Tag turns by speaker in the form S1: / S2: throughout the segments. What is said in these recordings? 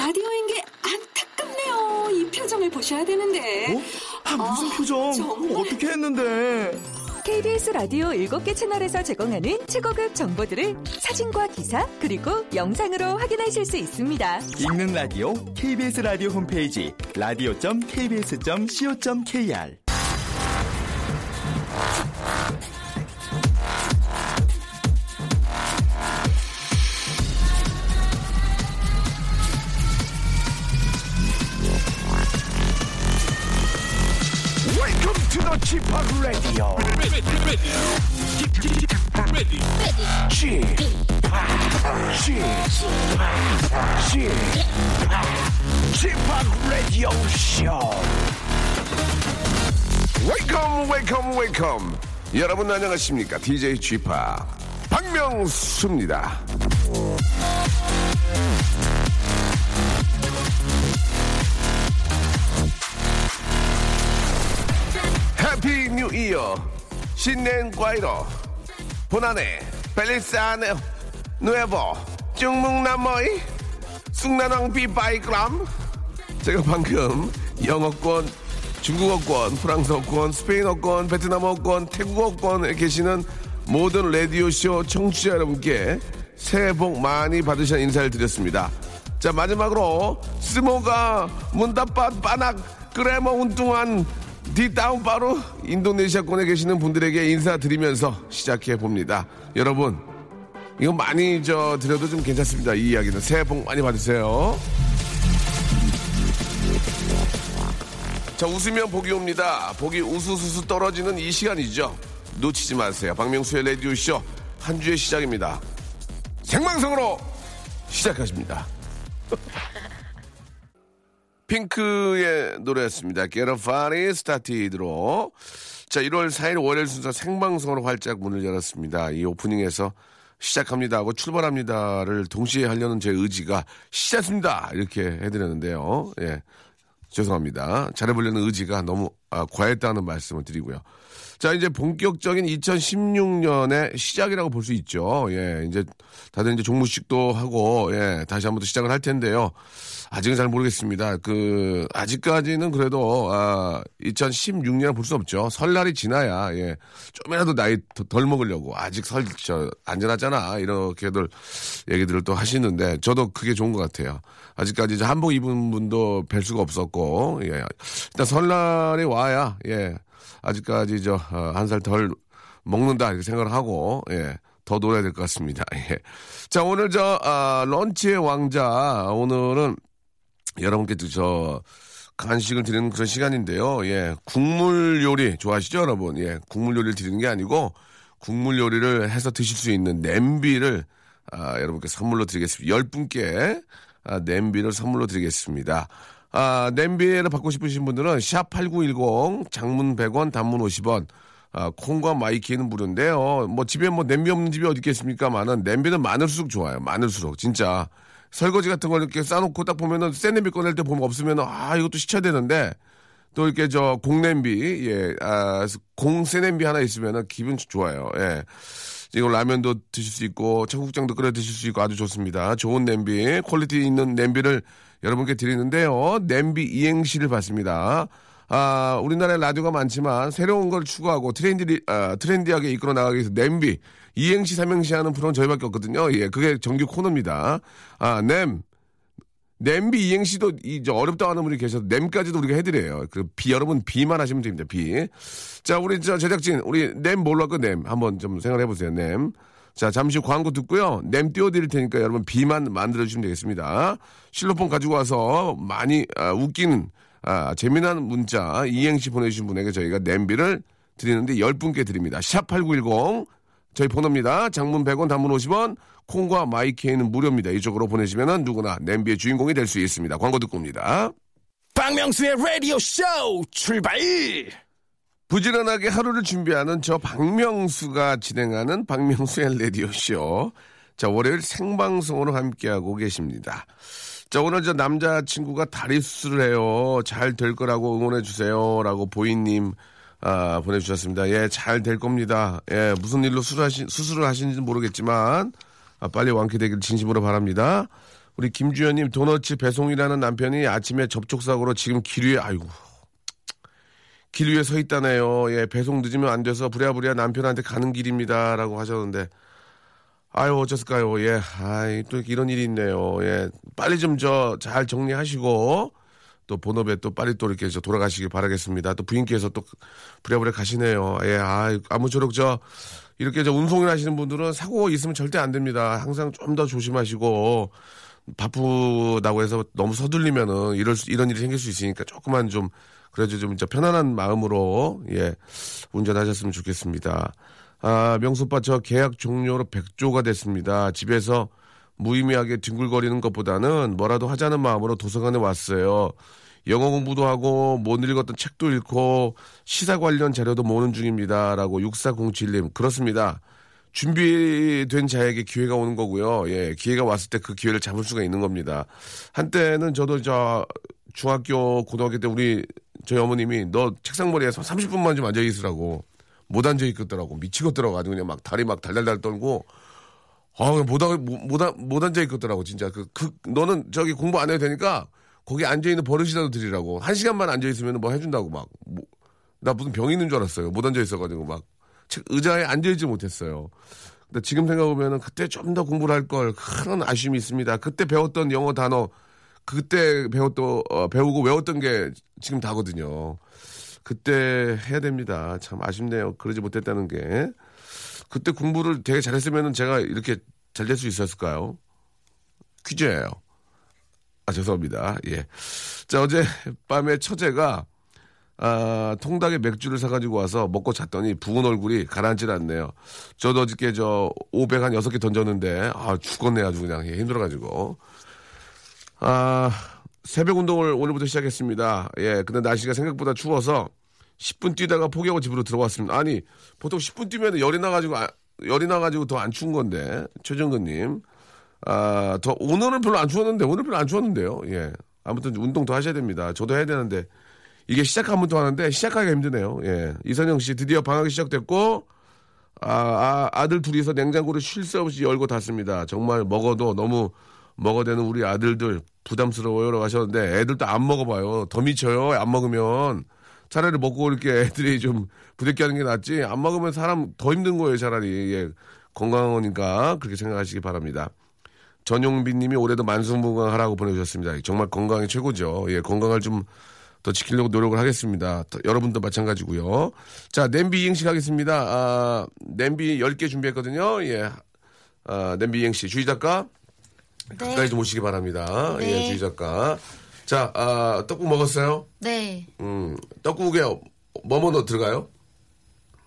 S1: 라디오인 게 안타깝네요. 이 표정을 보셔야 되는데.
S2: 어? 아, 무슨
S1: 아,
S2: 표정?
S1: 정말.
S2: 어떻게 했는데?
S3: KBS 라디오 7개 채널에서 제공하는 최고급 정보들을 사진과 기사 그리고 영상으로 확인하실 수 있습니다.
S2: 읽는 라디오 KBS 라디오 홈페이지 라
S4: 여러분 안녕하십니까? DJ Chip 박명수입니다. 해피 뉴 이어 신년 과이로 보나네 벨리사네 누에보 중묵나머이 숭나낭 비 바이그람 제가 방금 영어권 중국어권 프랑스어권 스페인어권 베트남어권 태국어권에 계시는 모든 라디오쇼 청취자 여러분께 새해 복 많이 받으셔 인사를 드렸습니다 자 마지막으로 스모가 문다빠 빠낙 그래머 운동한 뒷다운 바로 인도네시아권에 계시는 분들에게 인사드리면서 시작해 봅니다. 여러분, 이거 많이 저 드려도 좀 괜찮습니다. 이 이야기는 새해 복 많이 받으세요. 자, 웃으면 복이 옵니다. 복이 우수수수 떨어지는 이 시간이죠. 놓치지 마세요. 박명수의 라디오쇼 한 주의 시작입니다. 생방송으로 시작하십니다. 핑크의 노래였습니다. Party Started로. 자, 1월 4일 월요일 순서 생방송으로 활짝 문을 열었습니다. 이 오프닝에서 시작합니다 하고 출발합니다를 동시에 하려는 제 의지가 시작합니다 이렇게 해드렸는데요. 예. 죄송합니다. 잘해보려는 의지가 너무 아, 과했다는 말씀을 드리고요. 자, 이제 본격적인 2016년의 시작이라고 볼 수 있죠. 예, 이제 다들 이제 종무식도 하고, 예, 다시 한번 또 시작을 할 텐데요. 아직은 잘 모르겠습니다. 그, 아직까지는 그래도, 아, 2016년 볼 수 없죠. 설날이 지나야, 예, 좀이라도 나이 더- 덜 먹으려고. 아직 설, 저, 안전하잖아. 이렇게들 얘기들을 또 하시는데, 저도 그게 좋은 것 같아요. 아직까지 이제 한복 입은 분도 뵐 수가 없었고, 예. 일단 설날이 와야, 예. 아직까지 저, 어, 한살 덜 먹는다. 이렇게 생각을 하고, 예. 더 놀아야 될 것 같습니다. 예. 자, 오늘 저, 아, 런치의 왕자. 오늘은 여러분께 또 저, 간식을 드리는 그런 시간인데요. 예. 국물 요리 좋아하시죠, 여러분? 예. 국물 요리를 드리는 게 아니고, 국물 요리를 해서 드실 수 있는 냄비를, 아, 여러분께 선물로 드리겠습니다. 열 분께, 아, 냄비를 선물로 드리겠습니다. 아, 냄비를 받고 싶으신 분들은 샵8910 장문 100원 단문 50원 아, 콩과 my K는 무료인데요. 뭐 집에 뭐 냄비 없는 집이 어디 있겠습니까만은 냄비는 많을수록 좋아요. 많을수록 진짜 설거지 같은 걸 이렇게 싸놓고 딱 보면은 새 냄비 꺼낼 때 보면 없으면은 아 이것도 시쳐야 되는데 또 이렇게 저 공냄비 예, 아, 공새 냄비 하나 있으면은 기분 좋아요. 예. 이거 라면도 드실 수 있고 청국장도 끓여 드실 수 있고 아주 좋습니다. 좋은 냄비, quality 있는 냄비를 여러분께 드리는데요. 냄비 이행시를 받습니다. 아, 우리나라에 라디오가 많지만 새로운 걸 추구하고 트렌디, 아, trendy하게 이끌어 나가기 위해서 냄비, 이행시, 삼행시 하는 프로는 저희밖에 없거든요. 예, 그게 정규 코너입니다. 아, 냄, 냄비 이행시도 이제 어렵다고 하는 분이 계셔서 냄까지도 우리가 해드려요. 그 비 여러분 비만 하시면 됩니다. 비. 자 우리 저 제작진 우리 냄 뭘로 할까 냄 한번 좀 생각해 보세요. 냄. 자 잠시 후 광고 듣고요. 냄 띄워드릴 테니까 여러분 비만 만들어 주시면 되겠습니다. 실로폰 가지고 와서 많이 아, 웃기는 아, 재미난 문자 이행시 보내주신 분에게 저희가 냄비를 드리는데 10분께 드립니다. 샵8910 저희 번호입니다. 장문 100원, 단문 50원, 콩과 마이케이는 무료입니다. 이쪽으로 보내시면 누구나 냄비의 주인공이 될 수 있습니다. 광고 듣고 옵니다.
S5: 박명수의 라디오 쇼 출발!
S4: 부지런하게 하루를 준비하는 저 박명수가 진행하는 박명수의 라디오 쇼. 자, 월요일 생방송으로 함께하고 계십니다. 자, 오늘 저 남자친구가 다리 수술을 해요. 잘 될 거라고 응원해주세요. 라고 보이님, 아, 보내주셨습니다. 예, 잘 될 겁니다. 예, 무슨 일로 수술하신, 수술을 하시는지 모르겠지만, 아, 빨리 완쾌되길 진심으로 바랍니다. 우리 김주현님 도너츠 배송이라는 남편이 아침에 접촉사고로 지금 길 위에 아이고 길 위에 서 있다네요. 예, 배송 늦으면 안 돼서 부랴부랴 남편한테 가는 길입니다 라고 하셨는데 아유 어쩌을까요? 예, 아이 또 이런 일이 있네요. 예, 빨리 좀 저 잘 정리하시고 또 본업에 또 빨리 또 이렇게 저 돌아가시길 바라겠습니다. 또 부인께서 또 부랴부랴 가시네요. 예, 아 아무쪼록 저 이렇게 저 운송을 하시는 분들은 사고 있으면 절대 안 됩니다. 항상 좀 더 조심하시고 바쁘다고 해서 너무 서둘리면은 이럴 수, 이런 일이 생길 수 있으니까 조금만 좀 그래도 좀 이제 편안한 마음으로 예 운전하셨으면 좋겠습니다. 아 명수 오빠 저 계약 종료로 백조가 됐습니다. 집에서 무의미하게 뒹굴거리는 것보다는 뭐라도 하자는 마음으로 도서관에 왔어요. 영어 공부도 하고 못 읽었던 책도 읽고 시사 관련 자료도 모으는 중입니다 라고 6407님 그렇습니다. 준비된 자에게 기회가 오는 거고요. 예, 기회가 왔을 때 그 기회를 잡을 수가 있는 겁니다. 한때는 저도 저 중학교, 고등학교 때 우리 저희 어머님이 너 책상머리에서 30분만 좀 앉아 있으라고 못 앉아 있겠더라고 미치겠더라고 아주 그냥 막 다리 막 달달달 떨고 아 못 못, 못 앉아 있겠더라고 진짜 그, 그 너는 저기 공부 안 해도 되니까 거기 앉아 있는 버릇이라도 드리라고 한 시간만 앉아 있으면 뭐 해준다고 막나 무슨 병 있는 줄 알았어요 못 앉아 있어가지고 막책 의자에 앉아있지 못했어요. 근데 지금 생각해보면 그때 좀 더 공부를 할 걸 큰 아쉬움이 있습니다. 그때 배웠던 영어 단어, 그때 배웠던, 어, 배우고 외웠던 게 지금 다거든요. 그때 해야 됩니다. 참 아쉽네요. 그러지 못했다는 게. 그때 공부를 되게 잘했으면 제가 이렇게 잘 될 수 있었을까요? 퀴즈예요. 아, 죄송합니다. 예. 자, 어제 밤에 처제가 아, 통닭에 맥주를 사가지고 와서 먹고 잤더니 부은 얼굴이 가라앉질 않네요. 저도 어저께 저 500 한 6개 던졌는데, 아, 죽었네 아주 그냥 예, 힘들어가지고. 아, 새벽 운동을 오늘부터 시작했습니다. 예, 근데 날씨가 생각보다 추워서 10분 뛰다가 포기하고 집으로 들어왔습니다. 아니, 보통 10분 뛰면 열이 나가지고, 아, 열이 나가지고 더 안 추운 건데, 최정근님. 아, 더, 오늘은 별로 안 추웠는데, 오늘 별로 안 추웠는데요. 예. 아무튼 운동 더 하셔야 됩니다. 저도 해야 되는데, 이게 시작하면 또 하는데 시작하기가 힘드네요. 예. 이선영 씨 드디어 방학이 시작됐고 아, 아, 들 둘이서 냉장고를 쉴 새 없이 열고 닫습니다. 정말 먹어도 너무 먹어대는 우리 아들들 부담스러워요 라고 하셨는데 애들도 안 먹어봐요. 더 미쳐요. 안 먹으면 차라리 먹고 이렇게 애들이 좀 부대끼 하는 게 낫지 안 먹으면 사람 더 힘든 거예요. 차라리 예. 건강하니까 그렇게 생각하시기 바랍니다. 전용빈 님이 올해도 만성건강하라고 보내주셨습니다. 정말 건강이 최고죠. 예, 건강을 좀 더 지키려고 노력을 하겠습니다. 여러분도 마찬가지고요. 자, 냄비 이행시 가겠습니다. 아, 냄비 10개 준비했거든요. 예. 아, 냄비 이행시. 주희 작가. 가까이 좀 오시기 바랍니다.
S6: 네.
S4: 예, 주희 작가. 자, 아, 떡국 먹었어요?
S6: 네.
S4: 음, 떡국에 뭐뭐 넣어 들어가요?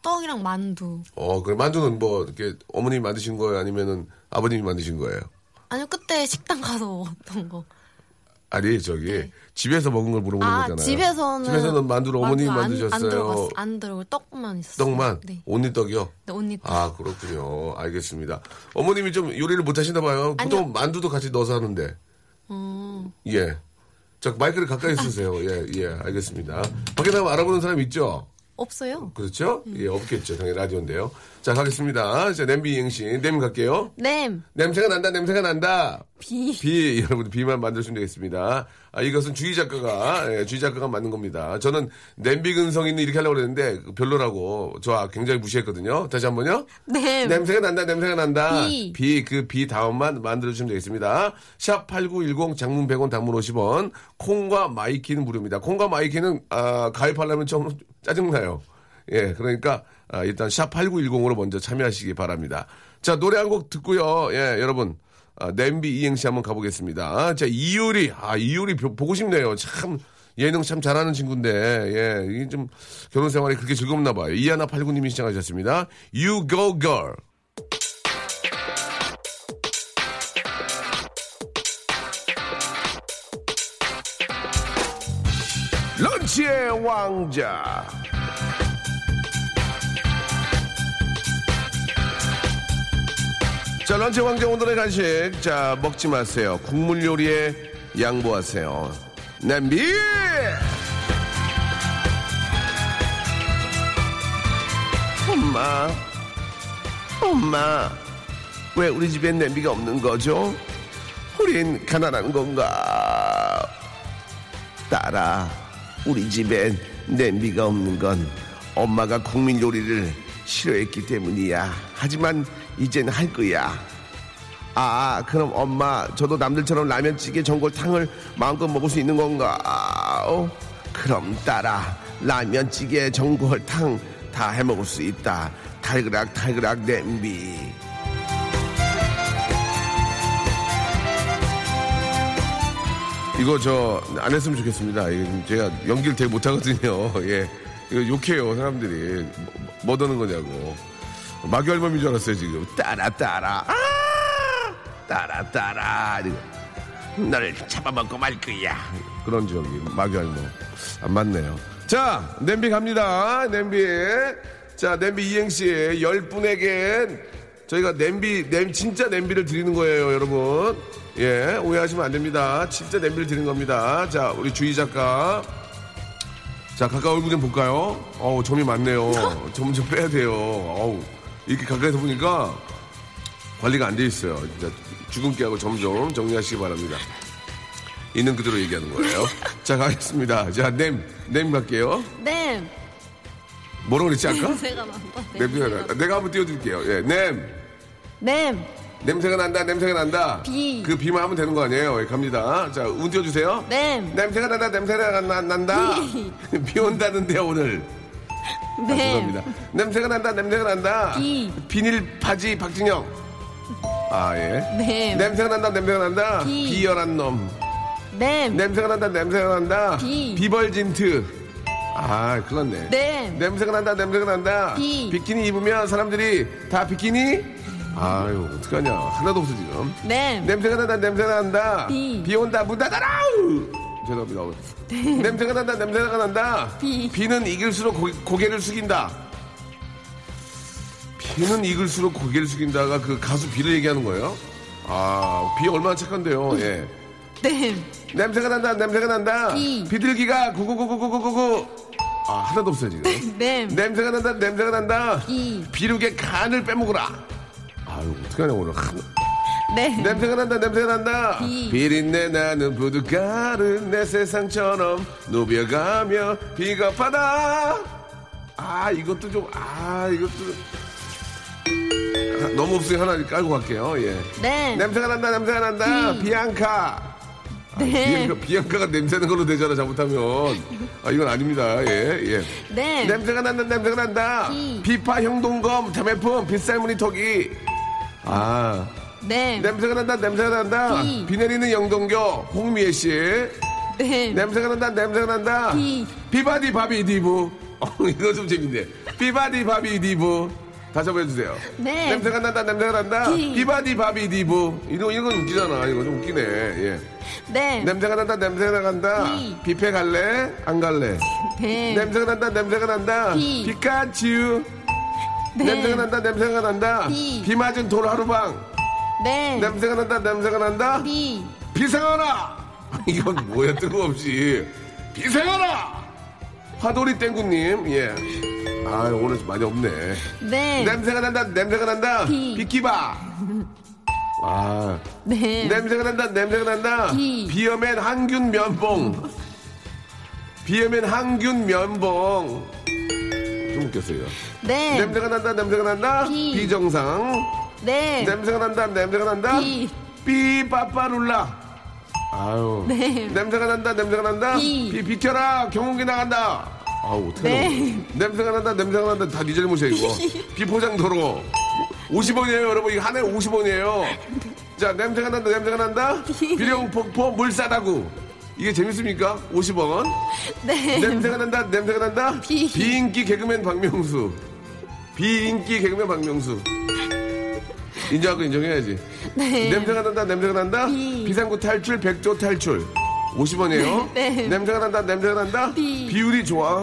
S6: 떡이랑 만두.
S4: 어, 그 만두는 뭐 이렇게 어머님이 만드신 거예요? 아니면은 아버님이 만드신 거예요?
S6: 아니요, 그때 식당 가서 먹었던 거.
S4: 아니, 저기 집에서 먹은 걸 물어보는
S6: 아,
S4: 거잖아요.
S6: 집에서는.
S4: 집에서는 만두를 어머님이
S6: 안-
S4: 만드셨어요.
S6: 안 들어갔어. 떡만 있었어요.
S4: 떡만?
S6: 네.
S4: 온리떡이요?
S6: 네, 언니 떡.
S4: 아, 그렇군요. 알겠습니다. 어머님이 좀 요리를 못 하시나 봐요. 보통
S6: 아니요.
S4: 만두도 같이 넣어서 하는데.
S6: 음.
S4: 예. 자, 마이크를 가까이 쓰세요. 예, 예, 알겠습니다. 밖에 나가면 알아보는 사람 있죠?
S6: 없어요.
S4: 그렇죠? 예, 없겠죠. 당연히 라디오인데요. 자, 가겠습니다. 자, 냄비 이행시. 냄 갈게요.
S6: 냄,
S4: 냄새가 난다, 냄새가 난다.
S6: 비.
S4: 비, 여러분, 비만 만들어주면 되겠습니다. 아, 이것은 주희 작가가, 예, 주희 작가가 만든 겁니다. 저는 냄비 근성 있는 이렇게 하려고 그랬는데, 별로라고. 저 아, 굉장히 무시했거든요. 다시 한 번요.
S6: 냄.
S4: 냄새가 난다, 냄새가 난다.
S6: 비.
S4: 비, 그 비 다음만 만들어주시면 되겠습니다. 샵 8910 장문 100원 단문 50원. 콩과 my K는 무료입니다. 콩과 my K는, 아, 가입하려면 좀 짜증나요. 예, 그러니까, 아, 일단 샵 8910으로 먼저 참여하시기 바랍니다. 자, 노래 한 곡 듣고요. 예, 여러분. 아, 냄비 이행시 한번 가보겠습니다. 자, 이효리. 아, 이효리 보- 보고 싶네요. 참, 예능 참 잘하는 친구인데, 예, 이게 좀 결혼 생활이 그렇게 즐겁나 봐요. 이하나 팔구님이 시청하셨습니다. You go girl. 런치의 왕자. 자, 런치 왕자 오늘의 간식. 자, 먹지 마세요. 국물 요리에 양보하세요. 냄비! 엄마, 엄마, 왜 우리 집엔 냄비가 없는 거죠? 우린 가난한 건가? 딸아, 우리 집엔 냄비가 없는 건 엄마가 국민 요리를 싫어했기 때문이야. 하지만 이젠 할 거야. 아, 그럼 엄마, 저도 남들처럼 라면찌개, 전골탕을 마음껏 먹을 수 있는 건가? 어? 그럼 딸아, 라면찌개, 전골탕 다 해 먹을 수 있다. 달그락, 달그락 냄비. 이거 저 안 했으면 좋겠습니다. 제가 연기를 되게 못하거든요. 예. 이거 욕해요, 사람들이. 뭐, 뭐 드는 거냐고. 마귀 할멈인 줄 알았어요, 지금. 따라, 따라. 아! 따라, 따라. 너를 잡아먹고 말 거야. 그런 저기, 마귀 할멈. 안 맞네요. 자, 냄비 갑니다. 냄비. 자, 냄비 이행시 열 분에겐 저희가 냄비, 냄, 진짜 냄비를 드리는 거예요, 여러분. 예, 오해하시면 안 됩니다. 진짜 냄비를 드리는 겁니다. 자, 우리 주희 작가. 자, 가까이 얼굴 좀 볼까요? 어우, 점이 많네요. 점 좀 빼야 돼요. 어우, 이렇게 가까이서 보니까 관리가 안 돼 있어요. 진짜 주근깨하고 점 좀 정리하시기 바랍니다. 있는 그대로 얘기하는 거예요. 자, 가겠습니다. 자, 냄, 냄 갈게요.
S6: 냄.
S4: 뭐라고 그랬지, 아까?
S6: 냄새가 난다.
S4: 냄새가 난다. 내가 한번 띄워드릴게요. 예, 냄.
S6: 냄.
S4: 냄새가 난다, 냄새가 난다.
S6: 비.
S4: 그 비만 하면 되는 거 아니에요? 예, 갑니다. 자, 운 띄워주세요.
S6: 냄.
S4: 냄새가 난다, 냄새가 난, 난다. 비 온다는데, 오늘. 아,
S6: 냄.
S4: 죄송합니다. 냄새가 난다, 냄새가 난다.
S6: 비.
S4: 비닐 바지 박진영. 아, 예.
S6: 냄.
S4: 냄새가 난다, 냄새가 난다.
S6: 비.
S4: 비열한 놈.
S6: 냄.
S4: 냄새가 난다, 냄새가 난다.
S6: 비.
S4: 비벌진트. 아, 큰일 났네.
S6: 냄.
S4: 냄새가 난다, 냄새가 난다.
S6: 비.
S4: 비키니 입으면 사람들이 다 비키니? 아유, 어떡하냐. 하나도 없어, 지금.
S6: 냄.
S4: 냄새가 난다, 냄새가 난다.
S6: 비.
S4: 온다, 문 닫아라! 죄송합니다. 냄새가 난다, 냄새가 난다.
S6: 비.
S4: 비는 이길수록 고, 고개를 숙인다. 비는 익을수록 고개를 숙인다가 그 가수 비를 얘기하는 거예요? 아, 비 얼마나 착한데요, 예.
S6: 냄.
S4: 냄새가 난다, 냄새가 난다.
S6: 비.
S4: 비둘기가 구구구구구구구구. 아, 하나도 없어요, 지금.
S6: 냄.
S4: 냄새가 난다, 냄새가 난다.
S6: 비.
S4: 비룩의 간을 빼먹으라. 아유, 어떡하냐, 오늘. 한-
S6: 냄.
S4: 냄새가 난다, 냄새가 난다.
S6: 비.
S4: 비린내 나는 부둣가를 내 세상처럼 누벼가며 비겁하다. 아, 이것도 좀, 아, 이것도. 아, 너무 없으니 하나 깔고 갈게요, 예.
S6: 냄.
S4: 냄새가 난다, 냄새가 난다.
S6: 비.
S4: 비앙카. 아,
S6: 네.
S4: 비앙카, 비앙카가 냄새는 걸로 되잖아, 잘못하면. 아, 이건 아닙니다. 예, 예.
S6: 냄.
S4: 냄새가 난다, 냄새가 난다.
S6: 비.
S4: 비파 형동검, 자매품, 빗살무늬 턱이. 아,
S6: 냄.
S4: 냄새가 난다, 냄새가 난다.
S6: 비.
S4: 비 내리는 영동교, 홍미애 씨.
S6: 냄.
S4: 냄새가 난다, 냄새가 난다.
S6: 비.
S4: 비바디 바비 디브. 어, 이거 좀 재밌네. 비바디 바비 디브. 다시 한번 해주세요.
S6: 네.
S4: 냄새가 난다, 냄새가 난다.
S6: 비.
S4: 비바디 바비 디브. 이거, 이건 웃기잖아. 이거 좀 웃기네. 예.
S6: 냄.
S4: 냄새가 난다, 냄새가 난다.
S6: 비.
S4: 뷔페 갈래? 안 갈래?
S6: 냄.
S4: 냄새가 난다, 냄새가 난다.
S6: 비.
S4: 피카츄.
S6: 냄.
S4: 냄새가 난다, 냄새가 난다.
S6: 비.
S4: 비 맞은 돌 하루방.
S6: 냄.
S4: 냄새가 난다, 냄새가 난다.
S6: 비.
S4: 비상하라! 이건 뭐야, 뜬금없이. 비상하라! 화돌이 땡구님, 예. 아 오늘 좀 많이 없네.
S6: 냄.
S4: 냄새가 난다, 냄새가 난다.
S6: 비.
S4: 비키바. 아,
S6: 냄.
S4: 냄새가 난다, 냄새가 난다.
S6: 비.
S4: 비어맨 항균 면봉. 비어맨 항균 면봉. 좀 웃겼어요.
S6: 냄.
S4: 냄새가 난다, 냄새가 난다.
S6: 비.
S4: 비정상.
S6: 냄.
S4: 냄새가 난다, 냄새가 난다.
S6: 비.
S4: 삐빠빠룰라. 아유.
S6: 네.
S4: 냄새가 난다, 냄새가 난다.
S6: 비.
S4: 비, 비켜라, 경운기 나간다. 아우, 어떡하냐.
S6: 네.
S4: 냄새가 난다, 냄새가 난다. 다 네 잘못이야, 이거. 비포장 도로. 50원이에요, 여러분. 이거 하나에 50원이에요. 자, 냄새가 난다, 냄새가 난다. 비룡 폭포 물 싸다구. 이게 재밌습니까? 50원.
S6: 네.
S4: 냄새가 난다, 냄새가 난다.
S6: 비.
S4: 비인기 개그맨 박명수. 비인기 개그맨 박명수. 인정하고 인정해야지.
S6: 네.
S4: 냄새가 난다, 냄새가 난다.
S6: 비.
S4: 비상구 탈출, 백조 탈출. 50원이에요.
S6: 네.
S4: 냄새가 난다, 냄새가 난다.
S6: 비.
S4: 비율이 좋아.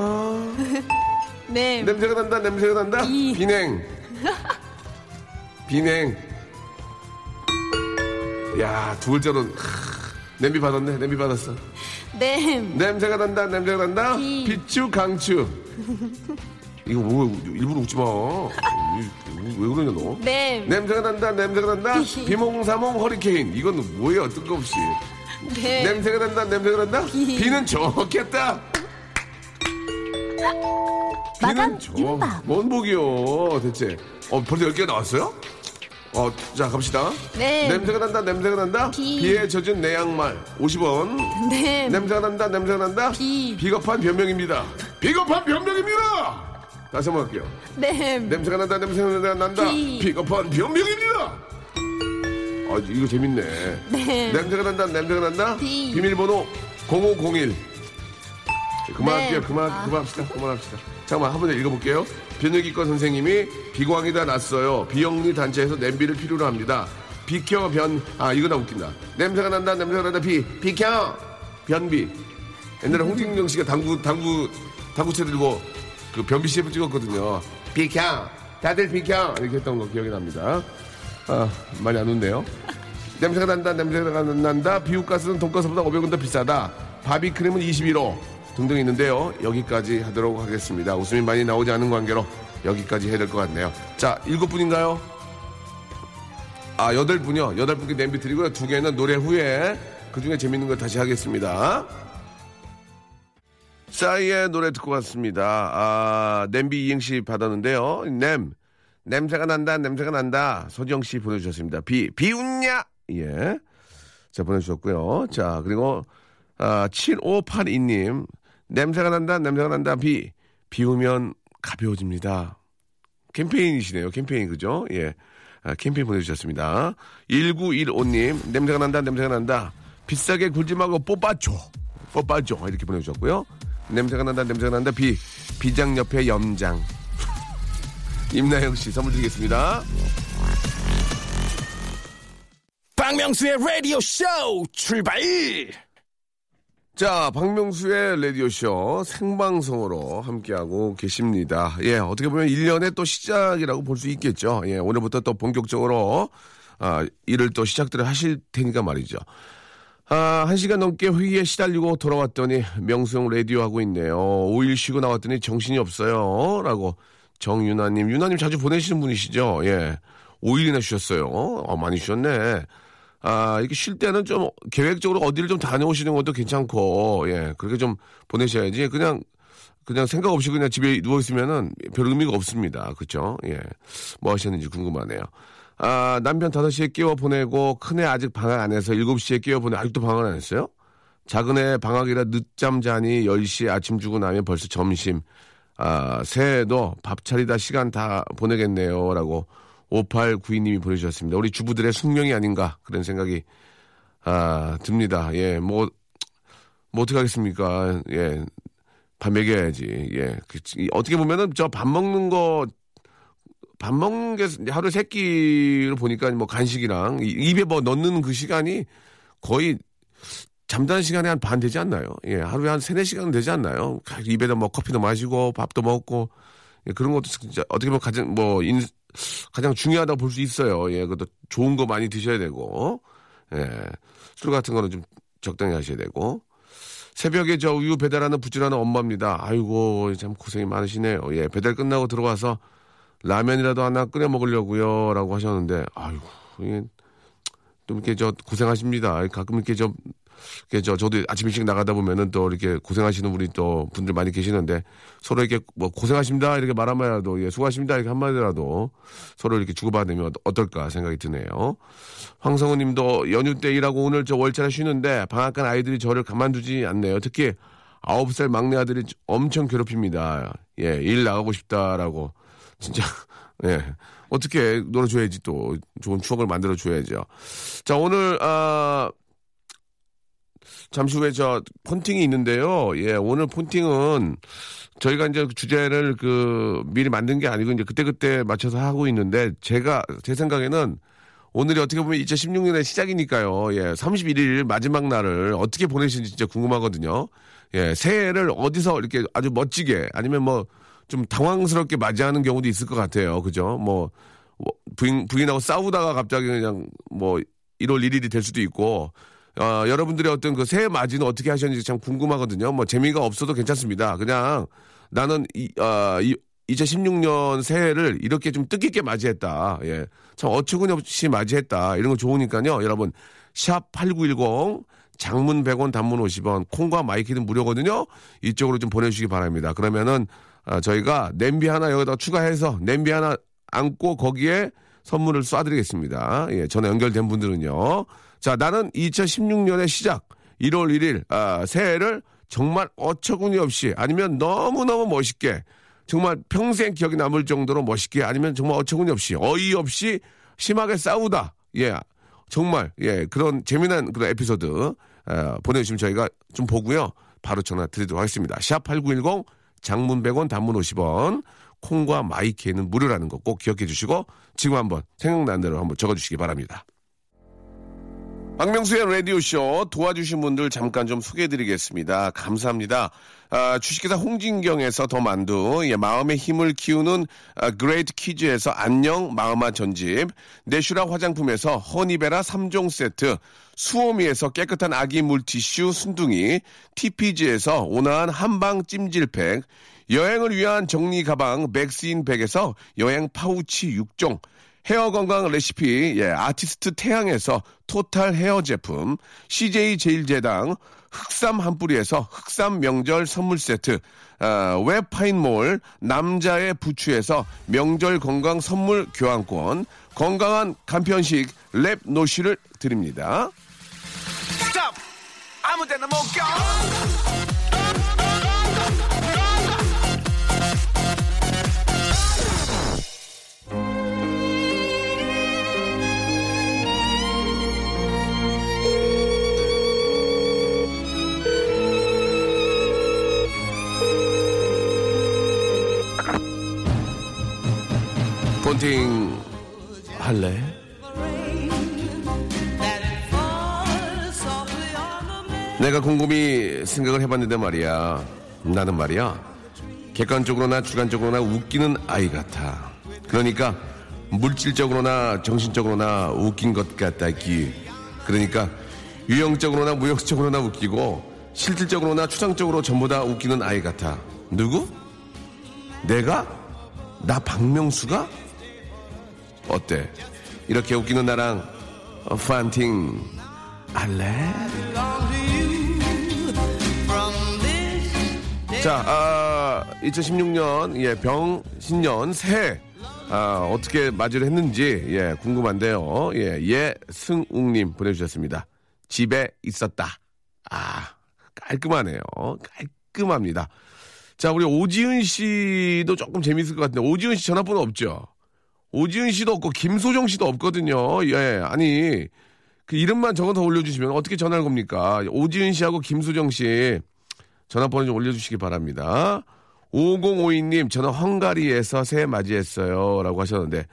S6: 냄.
S4: 냄새가 난다, 냄새가 난다.
S6: 비.
S4: 비냉. 비냉. 야, 두 글자로. 하, 냄비 받았네, 냄비 받았어.
S6: 냄.
S4: 냄새가 난다, 냄새가 난다.
S6: 비.
S4: 비추, 강추. 이거 뭐 일부러 웃지 마. 이- 왜 그러냐 너?
S6: 네.
S4: 냄새가 난다, 냄새가 난다. 비몽사몽 허리케인. 이건 뭐예요? 뜬금없이.
S6: 네.
S4: 냄새가 난다, 냄새가 난다.
S6: 비.
S4: 비는 좋겠다.
S6: 마감
S4: 비는
S6: 임박.
S4: 뭔 복이요, 대체. 어, 벌써 10개 나왔어요? 어, 자, 갑시다.
S6: 네.
S4: 냄새가 난다, 냄새가 난다.
S6: 비.
S4: 비에 젖은 내 양말. 50원.
S6: 네.
S4: 냄새가 난다, 냄새가 난다.
S6: 비.
S4: 비겁한 변명입니다. 비겁한 변명입니다! 다시 한번 할게요.
S6: 네.
S4: 냄새가 난다, 냄새가 난다.
S6: 비.
S4: 비겁한 변명입니다! 아, 이거 재밌네.
S6: 네.
S4: 냄새가 난다, 냄새가 난다.
S6: 비.
S4: 비밀번호 0501. 그만할게요.
S6: 네.
S4: 그만,
S6: 아.
S4: 그만합시다. 그만합시다. 잠깐만, 한번더 읽어볼게요. 변혁이과 선생님이 비광이다 났어요. 비영리 단체에서 냄비를 필요로 합니다. 비켜 변, 아, 이거 나 웃긴다. 냄새가 난다, 냄새가 난다, 비, 비켜! 변비. 옛날에 홍진경 씨가 당구, 당구, 당구채 들고 그 변비 CF 찍었거든요. 비켜! 다들 비켜! 이렇게 했던 거 기억이 납니다. 아, 많이 안 웃네요. 냄새가 난다, 냄새가 난다. 비우가스는 돈가스보다 500원 더 비싸다. 바비크림은 21호 등등 있는데요. 여기까지 하도록 하겠습니다. 웃음이 많이 나오지 않은 관계로 여기까지 해야 될 것 같네요. 자, 일곱 분인가요? 아, 여덟 분이요. 여덟 분께 냄비 드리고요. 두 개는 노래 후에 그 중에 재밌는 거 다시 하겠습니다. 싸이의 노래 듣고 왔습니다. 아, 냄비 이행시 받았는데요. 냄. 냄새가 난다, 냄새가 난다. 서지영 씨 보내주셨습니다. 비, 비 웃냐? 예. 자, 보내주셨고요. 자, 그리고, 아, 7582님. 냄새가 난다, 냄새가 난다. 비, 비우면 가벼워집니다. 캠페인이시네요. 캠페인, 그죠? 예. 아, 캠페인 보내주셨습니다. 1915님. 냄새가 난다, 냄새가 난다. 비싸게 굴지 말고 뽑아줘. 뽑아줘. 이렇게 보내주셨고요. 냄새가 난다, 냄새가 난다. 비, 비장 옆에 염장. 임나영 씨 선물 드리겠습니다.
S5: 박명수의 라디오 쇼 출발!
S4: 자, 박명수의 라디오쇼 생방송으로 함께하고 계십니다. 예, 어떻게 보면 1년의 또 시작이라고 볼 수 있겠죠. 예, 오늘부터 또 본격적으로, 아, 일을 또 시작들을 하실 테니까 말이죠. 아, 한 시간 넘게 회의에 시달리고 돌아왔더니 명수형 라디오 하고 있네요. 5일 쉬고 나왔더니 정신이 없어요. 라고 정유나님, 유나님 자주 보내시는 분이시죠? 예. 5일이나 쉬었어요. 어, 많이 쉬었네. 아, 이렇게 쉴 때는 좀 계획적으로 어디를 좀 다녀오시는 것도 괜찮고, 예, 그렇게 좀 보내셔야지. 그냥, 그냥 생각 없이 그냥 집에 누워있으면은 별 의미가 없습니다. 그쵸? 예. 뭐 하셨는지 궁금하네요. 아, 남편 5시에 깨워 보내고, 큰애 아직 방학 안 해서 7시에 깨워 보내, 아직도 방학 안 했어요? 작은애 방학이라 늦잠 자니 10시에 아침 주고 나면 벌써 점심. 아, 새해에도 밥 차리다 시간 다 보내겠네요. 라고 5892님이 보내주셨습니다. 우리 주부들의 숙명이 아닌가 그런 생각이 아, 듭니다. 예, 뭐, 뭐 어떡하겠습니까. 예, 밥 먹여야지. 예, 그, 이, 어떻게 보면은 저 밥 먹는 거, 밥 먹는 게 하루 세 끼를 보니까 뭐 간식이랑 이- 입에 뭐 넣는 그 시간이 거의 잠자는 시간에 한 반 되지 않나요? 예, 하루에 한 세네 시간 되지 않나요? 입에다 뭐 커피도 마시고 밥도 먹고 예, 그런 것도 진짜 어떻게 보면 가장 뭐 인, 가장 중요하다고 볼 수 있어요. 예, 그것도 좋은 거 많이 드셔야 되고, 예, 술 같은 거는 좀 적당히 하셔야 되고. 새벽에 저 우유 배달하는 부지런한 엄마입니다. 아이고, 참 고생이 많으시네요. 예, 배달 끝나고 들어와서 라면이라도 하나 끓여 먹으려고요. 라고 하셨는데, 아이고, 이게 좀 이렇게 저 고생하십니다. 가끔 이렇게 저, 이렇게 저, 저도 아침 일찍 나가다 보면은 또 이렇게 고생하시는 분이 또 분들 많이 계시는데 서로 이렇게 뭐 고생하십니다. 이렇게 말 한마디라도, 예, 수고하십니다. 이렇게 한마디라도 서로 이렇게 주고받으면 어떨까 생각이 드네요. 황성우 님도 연휴 때 일하고 오늘 저 월차를 쉬는데 방학간 아이들이 저를 가만두지 않네요. 특히 아홉 살 막내 아들이 엄청 괴롭힙니다. 예, 일 나가고 싶다라고. 진짜, 예. 어떻게 놀아줘야지 또 좋은 추억을 만들어줘야죠. 자, 오늘, 아, 잠시 후에 저 폰팅이 있는데요. 예, 오늘 폰팅은 저희가 이제 주제를 그 미리 만든 게 아니고 이제 그때그때 맞춰서 하고 있는데 제가 제 생각에는 오늘이 어떻게 보면 2016년의 시작이니까요. 예, 31일 마지막 날을 어떻게 보내시는지 진짜 궁금하거든요. 예, 새해를 어디서 이렇게 아주 멋지게 아니면 뭐 좀 당황스럽게 맞이하는 경우도 있을 것 같아요. 그죠? 뭐, 뭐 부인, 부인하고 싸우다가 갑자기 그냥 뭐 1월 1일이 될 수도 있고 어, 여러분들의 어떤 그 새해 맞이는 어떻게 하셨는지 참 궁금하거든요. 뭐 재미가 없어도 괜찮습니다. 그냥 나는 이, 아, 이 2016년 새해를 이렇게 좀 뜻깊게 맞이했다. 예. 참 어처구니없이 맞이했다. 이런 거 좋으니까요. 여러분, 샵 8910 장문 100원 단문 50원 콩과 마이키는 무료거든요. 이쪽으로 좀 보내주시기 바랍니다. 그러면은 아, 저희가 냄비 하나 여기다 추가해서 냄비 하나 안고 거기에 선물을 쏴드리겠습니다. 예, 전에 연결된 분들은요. 자, 나는 2016년의 시작 1월 1일 아, 새해를 정말 어처구니 없이 아니면 너무너무 멋있게 정말 평생 기억이 남을 정도로 멋있게 아니면 정말 어처구니 없이 어이없이 심하게 싸우다. 예. 정말 예 그런 재미난 그런 에피소드 어, 보내주시면 저희가 좀 보고요 바로 전화 드리도록 하겠습니다 샵 8910 장문 100원 단문 50원 콩과 마이키는 무료라는 거 꼭 기억해 주시고 지금 한번 생각난 대로 한번 적어주시기 바랍니다 박명수의 라디오쇼 도와주신 분들 잠깐 좀 소개해드리겠습니다. 감사합니다. 아, 주식회사 홍진경에서 더 만두, 예, 마음의 힘을 키우는 아, 그레이트 키즈에서 안녕 마음아 전집, 내슈라 화장품에서 허니베라 3종 세트, 수오미에서 깨끗한 아기 물티슈 순둥이, TPG에서 온화한 한방 찜질팩, 여행을 위한 정리 가방 맥스인 백에서 여행 파우치 6종, 헤어 건강 레시피, 예, 아티스트 태양에서 토탈 헤어 제품, CJ 제일제당, 흑삼 한 뿌리에서 흑삼 명절 선물 세트, 어, 웹파인몰, 남자의 부추에서 명절 건강 선물 교환권, 건강한 간편식 랩 노시를 드립니다.
S5: 스탑! 아무 데나 못 가!
S4: 본팅 할래? 내가 곰곰이 생각을 해봤는데 말이야. 나는 말이야. 객관적으로나 주관적으로나 웃기는 아이 같아. 그러니까 물질적으로나 정신적으로나 웃긴 것 같다기. 그러니까 유형적으로나 무형적으로나 웃기고 실질적으로나 추상적으로 전부 다 웃기는 아이 같아. 누구? 내가? 나 박명수가? 어때? 이렇게 웃기는 나랑 어, 판팅 할래? 자, 아, 2016년 예, 병 신년 새해 아, 어떻게 맞이를 했는지 예, 궁금한데요. 예, 예승웅님 보내주셨습니다. 집에 있었다. 아, 깔끔하네요. 깔끔합니다. 자, 우리 오지은 씨도 조금 재밌을 것 같은데 오지은 씨 전화번호 없죠? 오지은 씨도 없고 김소정 씨도 없거든요. 예, 아니 그 이름만 적어서 올려주시면 어떻게 전화를 겁니까? 오지은 씨하고 김소정 씨 전화번호 좀 올려주시기 바랍니다. 5052님, 저는 헝가리에서 새해 맞이했어요. 라고 하셨는데,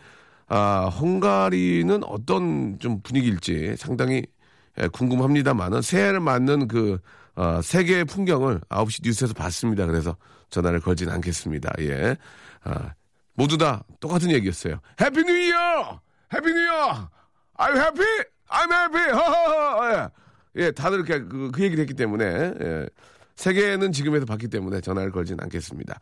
S4: 아, 헝가리는 어떤 좀 분위기일지 상당히 예, 궁금합니다만은 새해를 맞는 그, 어, 세계의 풍경을 9시 뉴스에서 봤습니다. 그래서 전화를 걸진 않겠습니다. 예. 아, 모두 다 똑같은 얘기였어요. Happy New Year! Happy New Year! I'm happy! I'm happy! 허허허! 예. 예, 다들 이렇게 그, 그 얘기를 했기 때문에, 예. 세계는 지금에서 봤기 때문에 전화를 걸진 않겠습니다.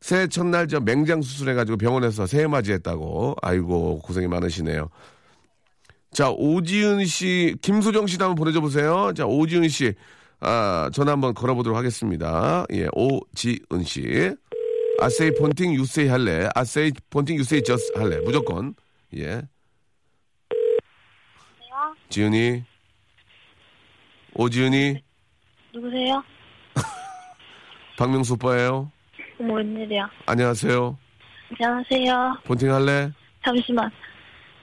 S4: 새해 첫날 저 맹장 수술해가지고 병원에서 새해 맞이했다고. 아이고, 고생이 많으시네요. 자, 오지은 씨, 김소정 씨도 한번 보내줘 보세요. 자, 오지은 씨, 아, 전화 한번 걸어보도록 하겠습니다. 예, 오지은 씨. 아세이 폰팅 유세이 할래. 아세이 폰팅 유세이 저스 할래. 무조건. 예. 지은이. 오지은이.
S6: 누구세요?
S4: 박명수 오빠예요.
S6: 어머, 웬일이야.
S4: 안녕하세요.
S6: 안녕하세요.
S4: 폰팅 할래?
S6: 잠시만.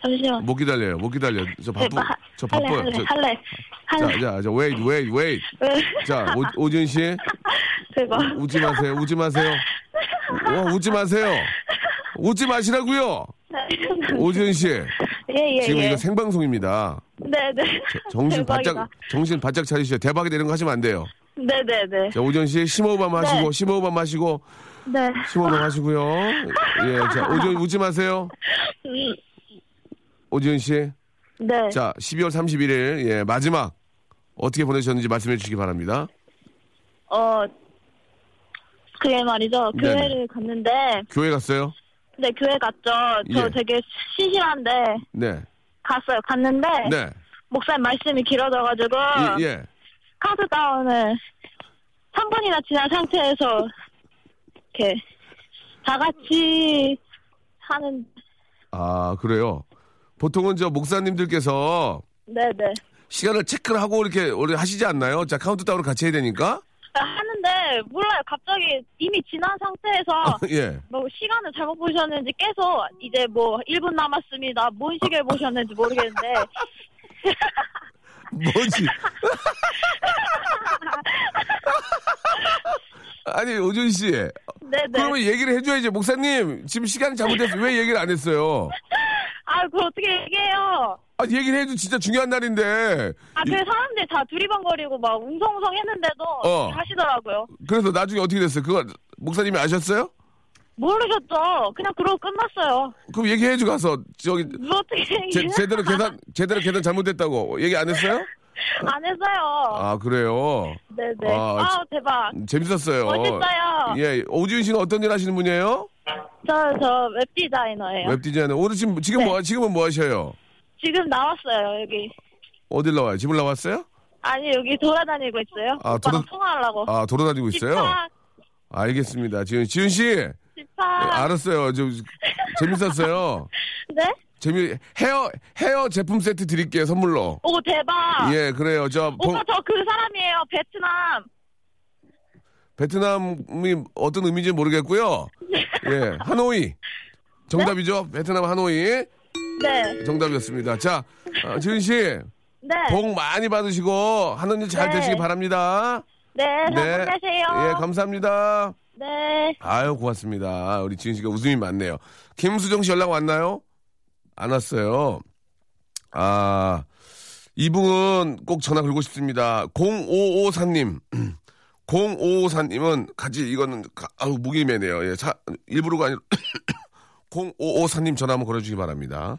S6: 잠시만.
S4: 못 기다려요. 못 기다려. 저 바쁘.
S6: 네, 하-
S4: 저
S6: 할래,
S4: 바빠요.
S6: 할래,
S4: 저-
S6: 할래. 할래.
S4: 자, 자, 자, wait, wait, wait.
S6: 왜?
S4: 자, 오, 오지은 씨,
S6: 대박.
S4: 웃지 마세요. 웃지 마세요. 어, 웃지 마세요. 웃지 마시라고요. 오지은 씨,
S6: 예, 예,
S4: 지금
S6: 예.
S4: 이거 생방송입니다.
S6: 네 네.
S4: 정신
S6: 대박이다.
S4: 바짝, 정신 바짝 차리셔야 대박이 되는 거 하시면 안 돼요.
S6: 네 네 네.
S4: 자, 오지은 씨, 심호흡 마시고,
S6: 네.
S4: 심호흡 마시고,
S6: 네.
S4: 심호흡 하시고요. 예, 자, 오지은 웃지 마세요.
S6: 음,
S4: 오지은 씨,
S6: 네.
S4: 자, 12월 31일, 예, 마지막. 어떻게 보내셨는지 말씀해 주시기 바랍니다.
S6: 어, 그게 말이죠.
S4: 네네.
S6: 교회를 갔는데,
S4: 교회 갔어요?
S6: 네, 교회 갔죠. 저
S4: 예.
S6: 되게 신실한데,
S4: 네.
S6: 갔어요. 갔는데,
S4: 네.
S6: 목사님 말씀이 길어져가지고,
S4: 예, 예.
S6: 카운트다운을 3분이나 지난 상태에서, 이렇게, 다 같이 하는,
S4: 아, 그래요. 보통은 저 목사님들께서
S6: 네네.
S4: 시간을 체크를 하고 이렇게 오래 하시지 않나요? 자, 카운트다운을 같이 해야 되니까.
S6: 하는데, 몰라요. 갑자기 이미 지난 상태에서,
S4: 예.
S6: 뭐 시간을 잘못 보셨는지 계속 이제 뭐 1분 남았습니다. 뭔 시계를 보셨는지 모르겠는데
S4: 뭐지? 아니, 오준 씨.
S6: 네네.
S4: 그러면 얘기를 해줘야지. 목사님, 지금 시간이 잘못됐어요. 왜 얘기를 안 했어요?
S6: 아 그걸 어떻게 얘기해요?
S4: 아, 얘기를 해도 진짜 중요한 날인데.
S6: 아 그 사람들이 다 두리번거리고 막 웅성웅성 했는데도
S4: 어.
S6: 하시더라고요.
S4: 그래서 나중에 어떻게 됐어요? 그거 목사님이 아셨어요?
S6: 모르셨죠? 그냥 그러고 끝났어요.
S4: 그럼 얘기해줘 가서 저기
S6: 뭐 어떻게
S4: 제,
S6: 얘기해?
S4: 제대로 계산 제대로 계산 잘못됐다고 얘기 안 했어요?
S6: 안 했어요.
S4: 아 그래요.
S6: 네네.
S4: 아,
S6: 아, 대박.
S4: 재밌었어요.
S6: 멋있어요.
S4: 예, 오지훈 씨는 어떤 일 하시는 분이에요?
S6: 저 저 웹디자이너예요.
S4: 웹 디자이너. 오늘 지금 지금
S6: 네.
S4: 뭐 지금은 뭐 하셔요?
S6: 지금 나왔어요 여기.
S4: 어딜 나와요? 집을 나왔어요?
S6: 아니 여기 돌아다니고 있어요.
S4: 아, 돌아-
S6: 통화하려고.
S4: 아 돌아다니고 있어요.
S6: 집합,
S4: 알겠습니다. 지훈 지훈 씨 예,
S6: 집합.
S4: 알았어요. 좀 재밌었어요.
S6: 네?
S4: 재미 헤어 헤어 제품 세트 드릴게요 선물로.
S6: 오 대박.
S4: 예, 그래요. 저 봉-
S6: 오빠 저 그 사람이에요. 베트남.
S4: 베트남이 어떤 의미인지 모르겠고요. 예, 하노이. 정답이죠? 베트남 하노이.
S6: 네.
S4: 정답이었습니다. 자, 어, 지은 씨,
S6: 네.
S4: 복 많이 받으시고 하는 일잘
S6: 네.
S4: 되시기 바랍니다.
S6: 네. 잘 보내세요.
S4: 예, 감사합니다.
S6: 네.
S4: 아유, 고맙습니다. 우리 지은 씨가 웃음이 많네요. 김수정 씨 연락 왔나요? 안 왔어요. 아, 이분 꼭 전화 걸고 싶습니다. 0554님. 0554님은 같이 이거는 가- 아우 무기 매네요. 예, 사, 일부러가 아니라 0554님 전화 한번 걸어주시기 바랍니다.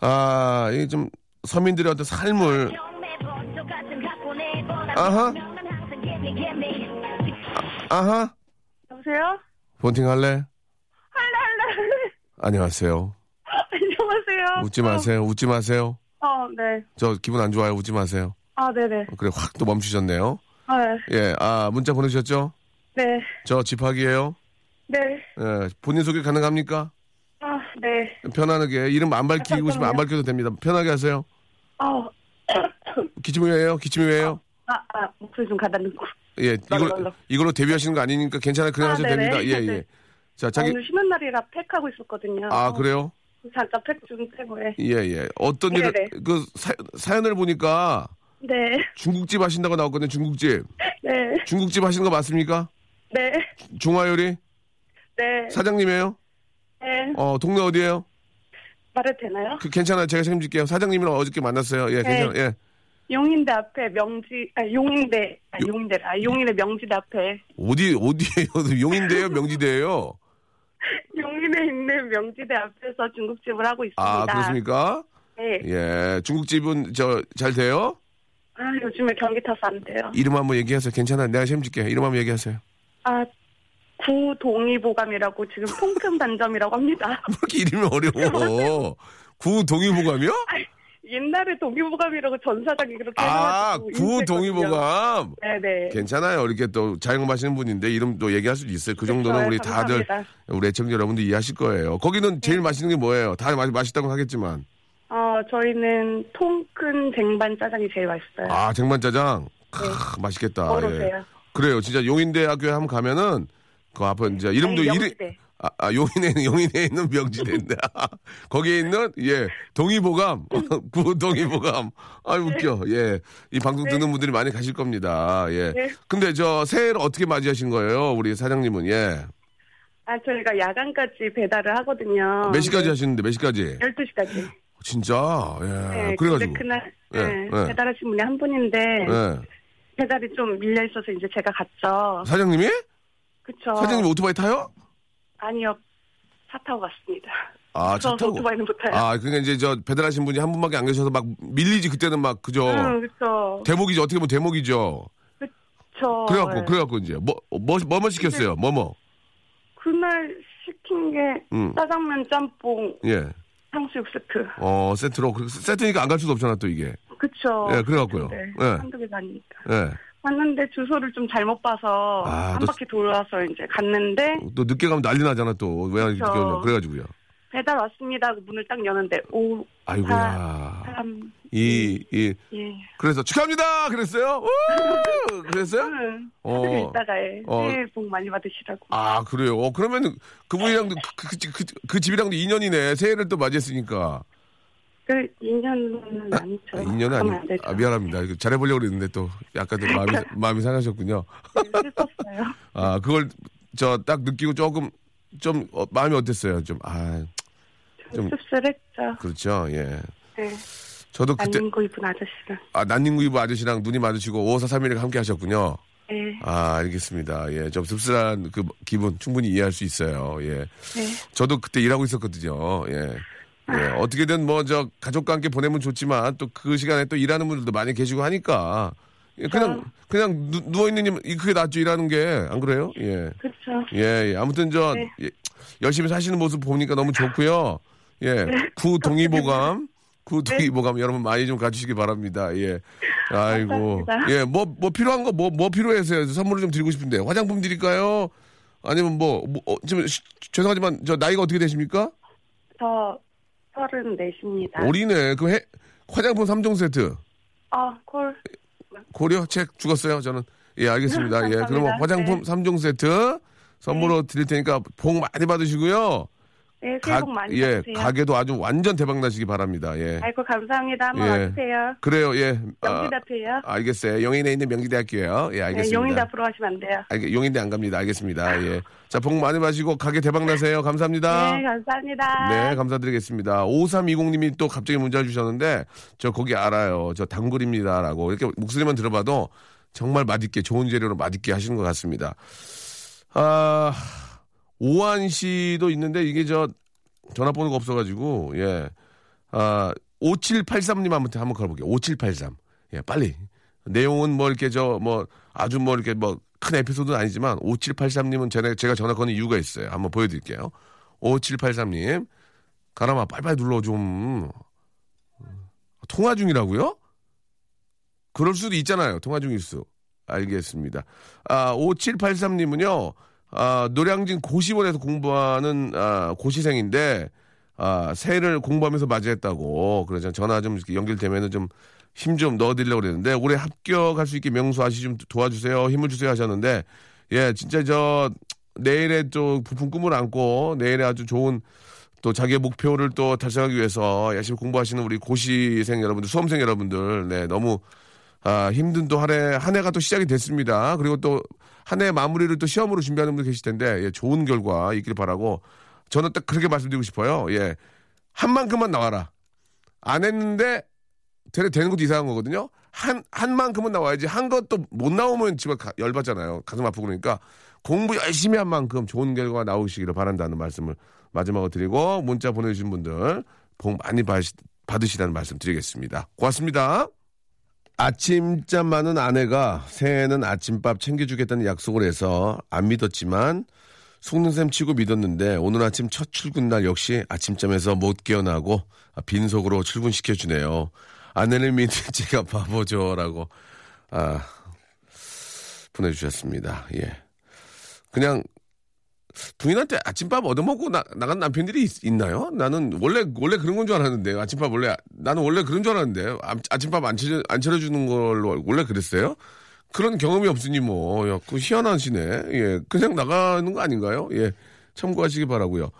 S4: 아, 이게 좀 서민들의 어떤 삶을 아하 아하
S6: 여보세요?
S4: 본팅 할래?
S6: 할래 할래 할래.
S4: 안녕하세요.
S6: 안녕하세요.
S4: 웃지 마세요. 웃지 마세요.
S6: 어, 네.
S4: 저 기분 안 좋아요. 웃지 마세요.
S6: 아, 네네.
S4: 어, 그래 확 또 멈추셨네요.
S6: 아, 네.
S4: 예, 아 문자 보내주셨죠?
S6: 네.
S4: 저 집학이에요.
S6: 네.
S4: 예, 본인 소개 가능합니까?
S6: 아, 네.
S4: 편안하게 이름 안 밝히고 싶으면 안 밝혀도 됩니다. 편하게 하세요.
S6: 아,
S4: 기침이 왜요? 기침이 왜요?
S6: 아, 아, 목소리 좀 가다듬고.
S4: 예, 이걸. 이걸로 데뷔하시는 거 아니니까 괜찮아요. 그냥
S6: 아,
S4: 하셔도
S6: 네네.
S4: 됩니다. 예, 예.
S6: 네.
S4: 자, 자기
S6: 오늘 쉬는 날이라 팩하고 있었거든요.
S4: 아 그래요?
S6: 잠깐 팩좀 때문에.
S4: 예, 예. 어떤 일을
S6: 네네.
S4: 그 사, 사연을 보니까
S6: 네.
S4: 중국집 하신다고 나왔거든요. 중국집.
S6: 네.
S4: 중국집 하시는 거 맞습니까?
S6: 네.
S4: 중화요리
S6: 네.
S4: 사장님이에요?
S6: 네.
S4: 어, 동네 어디예요?
S6: 말해도 되나요?
S4: 그 괜찮아요. 제가 책임질게요. 사장님이랑 어저께 만났어요. 예, 괜찮아요. 예.
S6: 용인대 앞에 명지, 아, 용인대, 아, 용인대, 아, 용인의 명지대 앞에.
S4: 어디 어디예요? 용인대요, 명지대예요?
S6: 용인에 있는 명지대 앞에서 중국집을 하고 있습니다.
S4: 아, 그렇습니까?
S6: 네.
S4: 예. 중국집은 저 잘 돼요?
S6: 아, 요즘에 경기 타서 안 돼요.
S4: 이름 한번 얘기하세요. 괜찮아요. 내가 책임질게. 이름 한번 얘기하세요.
S6: 아, 구동의보감이라고 지금 통큰 반점이라고 합니다.
S4: 왜 이렇게 이름이 어려워? 구동의보감이요?
S6: 옛날에 동의보감이라고 전 사장이 그렇게
S4: 아,
S6: 인쇄했거든요.
S4: 구동의보감.
S6: 네네.
S4: 괜찮아요. 이렇게 또 자영업하시는 분인데 이름도 얘기할 수도 있어요. 그 정도는
S6: 그렇죠.
S4: 우리 다들
S6: 감사합니다.
S4: 우리 애청자 여러분들 이해하실 거예요. 거기는 제일 맛있는 게 뭐예요? 다 맛, 맛있다고 하겠지만.
S6: 어, 저희는 통큰 쟁반 짜장이 제일 맛있어요.
S4: 아, 쟁반 짜장. 크, 맛있겠다. 예. 그래요. 진짜 용인대학교에 한번 가면은 그 앞에 이제 이름도
S6: 아니,
S4: 이름. 아, 아, 용인에 있는- 용인에 있는 명지대인데. 거기에 있는 예 동의보감. 구동의보감. 아 웃겨. 예 이 방송 듣는 분들이 많이 가실 겁니다. 예.
S6: 네.
S4: 근데 저 새해를 어떻게 맞이하신 거예요? 우리 사장님은 예몇
S6: 아, 저희가 야간까지 배달을 하거든요.
S4: 시까지 하시는데 몇 시까지?
S6: 12시까지.
S4: 진짜? 예
S6: 네,
S4: 그래가지고.
S6: 그날
S4: 예,
S6: 네,
S4: 예.
S6: 배달하신 분이 한 분인데
S4: 예.
S6: 배달이 좀 밀려 있어서 이제 제가 갔죠.
S4: 사장님이?
S6: 그쵸.
S4: 사장님 오토바이 타요
S6: 아니요. 차 타고 갔습니다.
S4: 아차
S6: 무서워서
S4: 타고
S6: 오토바이는 못 타요.
S4: 아 그러니까 이제 저 배달하신 분이 한 분밖에 안 계셔서 막 밀리지 그때는 막 그죠
S6: 응, 그쵸.
S4: 대목이죠 어떻게 보면 대목이죠
S7: 그쵸.
S4: 그래갖고
S7: 예.
S4: 그래갖고 이제 뭐뭐 뭐 뭐 시켰어요? 뭐 뭐?
S7: 그날 시킨 게
S4: 음.
S7: 짜장면, 짬뽕,
S4: 예.
S7: 탕수육 세트.
S4: 어 세트로 그 세트니까 안 갈 수도 없잖아 또 이게.
S7: 그쵸.
S4: 예, 그래갖고요.
S7: 네,
S4: 예.
S7: 한두 개 다니니까.
S4: 예.
S7: 갔는데 주소를 좀 잘못 봐서
S4: 아,
S7: 한
S4: 너-
S7: 바퀴 돌아서 이제 갔는데
S4: 또 늦게 가면 난리 나잖아 또. 왜 늦게
S7: 그쵸.
S4: 오냐. 그래가지고요.
S7: 배달 왔습니다 하고 문을 딱 여는데 오
S4: 아이고야.
S7: 사람
S4: 이, 이,
S7: 예.
S4: 그래서 축하합니다! 그랬어요? 우! 그랬어요?
S7: 응.
S4: 어.
S7: 하루 있다가에
S4: 어.
S7: 새해 복 많이 받으시라고.
S4: 아, 그래요? 어, 그러면 그분이랑도, 그, 그, 그, 그 집이랑도 인연이네. 새해를 또 맞이했으니까.
S7: 그 인연은 아니죠.
S4: 아, 인연은
S7: 그러면
S4: 아니. 아, 미안합니다. 잘해보려고 그랬는데 또 약간 좀 마음이, 마음이 상하셨군요.
S7: 네, 슬펐어요.
S4: 아, 그걸 저 딱 느끼고 조금, 좀, 어, 마음이 어땠어요? 좀, 아, 좀-
S7: 씁쓸했죠.
S4: 그렇죠. 예.
S7: 네.
S4: 저도 그때,
S7: 난닝구 입은 아저씨랑.
S4: 아, 난닝구이브 아저씨랑 눈이 마주치고 5431이 함께 하셨군요.
S7: 네.
S4: 아, 알겠습니다. 예, 좀 씁쓸한 그 기분 충분히 이해할 수 있어요. 예.
S7: 네.
S4: 저도 그때 일하고 있었거든요. 예. 예, 어떻게든 뭐 저 가족과 함께 보내면 좋지만 또 그 시간에 또 일하는 분들도 많이 계시고 하니까 예, 그냥 그냥 누, 누워 있는 님 그게 낫죠 일하는 게 안 그래요? 예.
S7: 그렇죠.
S4: 예, 예. 아무튼 저
S7: 네.
S4: 예, 열심히 사시는 모습 보니까 너무 좋고요. 예. 구 동의보감 구 동의보감 여러분 많이 좀 가주시기 바랍니다. 예. 아이고.
S7: 감사합니다.
S4: 예, 뭐 뭐 필요한 거 뭐 뭐 필요해서요. 선물을 좀 드리고 싶은데 화장품 드릴까요? 아니면 뭐, 뭐 어, 지금 시- 죄송하지만 저 나이가 어떻게 되십니까?
S7: 저 서른 넷입니다.
S4: 어리네. 그 해, 화장품 3종 세트.
S7: 아, 콜.
S4: 고려 책 죽었어요. 저는. 예, 알겠습니다. 예. 그러면 화장품
S7: 네.
S4: 3종 세트 선물로 드릴 테니까 복 많이 받으시고요.
S7: 네, 새해 복 많이
S4: 예,
S7: 받으세요.
S4: 가게도 아주 완전 대박 나시기 바랍니다. 예.
S7: 아이고, 감사합니다. 한번
S4: 예.
S7: 와주세요.
S4: 그래요. 예. 아,
S7: 명지대 앞이에요.
S4: 알겠어요. 용인에 있는 명지대학교요. 예,
S7: 네,
S4: 알겠습니다.
S7: 용인대 앞으로 가시면 안 돼요.
S4: 알겠, 용인대 안 갑니다. 알겠습니다. 예. 자, 복 많이 마시고 가게 대박 나세요. 감사합니다.
S7: 네, 감사합니다.
S4: 네, 감사드리겠습니다. 5320님이 또 갑자기 문자를 주셨는데, 저 거기 알아요. 저 단골입니다라고. 이렇게 목소리만 들어봐도 정말 맛있게, 좋은 재료로 맛있게 하시는 것 같습니다. 아, 오한 씨도 있는데, 이게 저 전화번호가 없어가지고, 예. 아, 5783님 한번, 한번 걸어볼게요. 5783. 예, 빨리. 내용은 뭐 이렇게 저, 뭐, 아주 뭐 이렇게 뭐 큰 에피소드는 아니지만, 5783님은 제가, 제가 전화 거는 이유가 있어요. 한번 보여드릴게요. 5783님. 가람아, 빨리빨리 눌러 좀. 통화 중이라고요? 그럴 수도 있잖아요. 통화 중일 수. 알겠습니다. 아, 5783님은요, 아, 노량진 고시원에서 공부하는, 아, 고시생인데, 아, 새해를 공부하면서 맞이했다고. 그래서 전화 좀 연결되면은 좀 힘 좀 넣어드리려고 그랬는데, 올해 합격할 수 있게 명수 아씨 좀 도와주세요. 힘을 주세요 하셨는데, 예, 진짜 저, 내일의 또 부푼 꿈을 안고, 내일의 아주 좋은 또 자기의 목표를 또 달성하기 위해서 열심히 공부하시는 우리 고시생 여러분들, 수험생 여러분들, 네, 너무 아, 힘든 또 한 해, 한 해가 또 시작이 됐습니다. 그리고 또 한 해 마무리를 또 시험으로 준비하는 분들 계실 텐데, 예, 좋은 결과 있길 바라고 저는 딱 그렇게 말씀드리고 싶어요. 예. 한 만큼만 나와라. 안 했는데 되는, 되는 것도 이상한 거거든요. 한, 한 만큼은 나와야지. 한 것도 못 나오면 집에 가- 열받잖아요. 가슴 아프고 그러니까 공부 열심히 한 만큼 좋은 결과가 나오시기를 바란다는 말씀을 마지막으로 드리고 문자 보내주신 분들 복 많이 받으시, 받으시라는 말씀 드리겠습니다. 고맙습니다. 아침잠 많은 아내가 새해에는 아침밥 챙겨주겠다는 약속을 해서 안 믿었지만 셈 치고 믿었는데 오늘 아침 첫 출근 날 역시 아침잠에서 못 깨어나고 빈속으로 출근시켜주네요. 아내를 믿는 제가 바보죠라고 아, 보내주셨습니다. 예. 그냥 부인한테 아침밥 얻어먹고 나, 나간 남편들이 있, 나요 나는 원래 원래 그런 건 줄 알았는데 아침밥 원래 나는 원래 그런 줄 알았는데 아, 아침밥 안 차려 안 차려주는 걸로 원래 그랬어요? 그런 경험이 없으니 뭐, 야, 그 희한하시네. 예, 그냥 나가는 거 아닌가요? 예, 참고하시기 바라고요.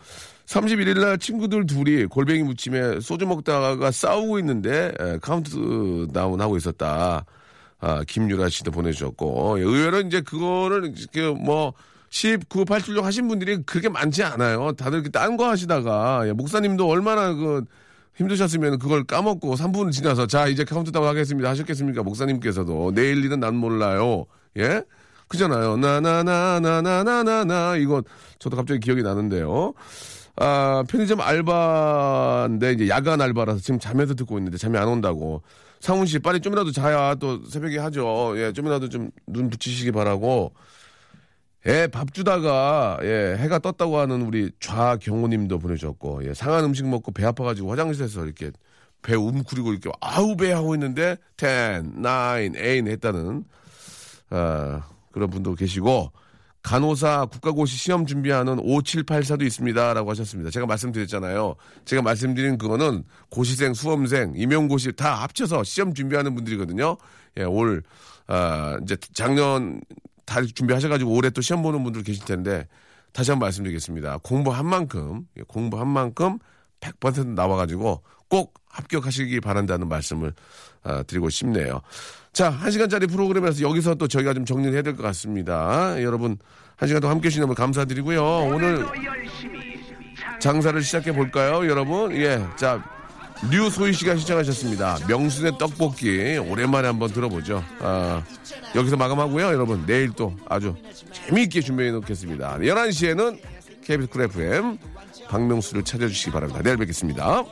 S4: 31일 날 친구들 둘이 골뱅이 무침에 소주 먹다가 싸우고 있는데 에, 카운트 다운 하고 있었다. 아, 김유라 씨도 보내주셨고 예, 의외로 이제 그거를 이렇게 뭐 10, 9, 8 출력 하신 분들이 그렇게 많지 않아요. 다들 이렇게 딴 거 하시다가 예, 목사님도 얼마나 그 힘드셨으면 그걸 까먹고 3분 지나서 자 이제 카운트다운 하겠습니다. 하셨겠습니까? 목사님께서도. 내일 일은 난 몰라요. 예? 그잖아요. 나나나나나나나나. 이거 저도 갑자기 기억이 나는데요. 아 편의점 알바인데 이제 야간 알바라서 지금 잠에서 듣고 있는데 잠이 안 온다고. 상훈 씨 빨리 좀이라도 자야 또 새벽에 하죠. 예, 좀이라도 좀 눈 붙이시기 바라고. 애밥 주다가 예, 해가 떴다고 하는 우리 좌경호님도 보내주셨고 예, 상한 음식 먹고 배 아파가지고 화장실에서 이렇게 배 움크리고 이렇게 아우 배 하고 있는데 10, 9, 8 했다는 아, 그런 분도 계시고 간호사 국가고시 시험 준비하는 5784도 있습니다 라고 하셨습니다. 제가 말씀드렸잖아요. 제가 말씀드린 그거는 고시생, 수험생, 임용고시 다 합쳐서 시험 준비하는 분들이거든요. 예, 올 아, 이제 작년 다 준비하셔가지고 올해 또 시험 보는 분들 계실 텐데 다시 한번 말씀드리겠습니다. 공부한 만큼 예, 공부한 만큼 100% 나와가지고 꼭 합격하시기 바란다는 말씀을 아, 드리고 싶네요. 자, 한 시간짜리 프로그램에서 여기서 또 저희가 좀 정리를 해야 될 것 같습니다. 여러분, 한 시간 동안 함께 해주신 여러분 감사드리고요. 오늘 장사를 시작해 볼까요, 여러분? 예, 자, 류소희 씨가 시청하셨습니다. 명순의 떡볶이 오랜만에 한번 들어보죠. 아, 여기서 마감하고요, 여러분. 내일 또 아주 재미있게 준비해 놓겠습니다. 11시에는 KBS 쿨 FM 박명수를 찾아주시기 바랍니다. 내일 뵙겠습니다.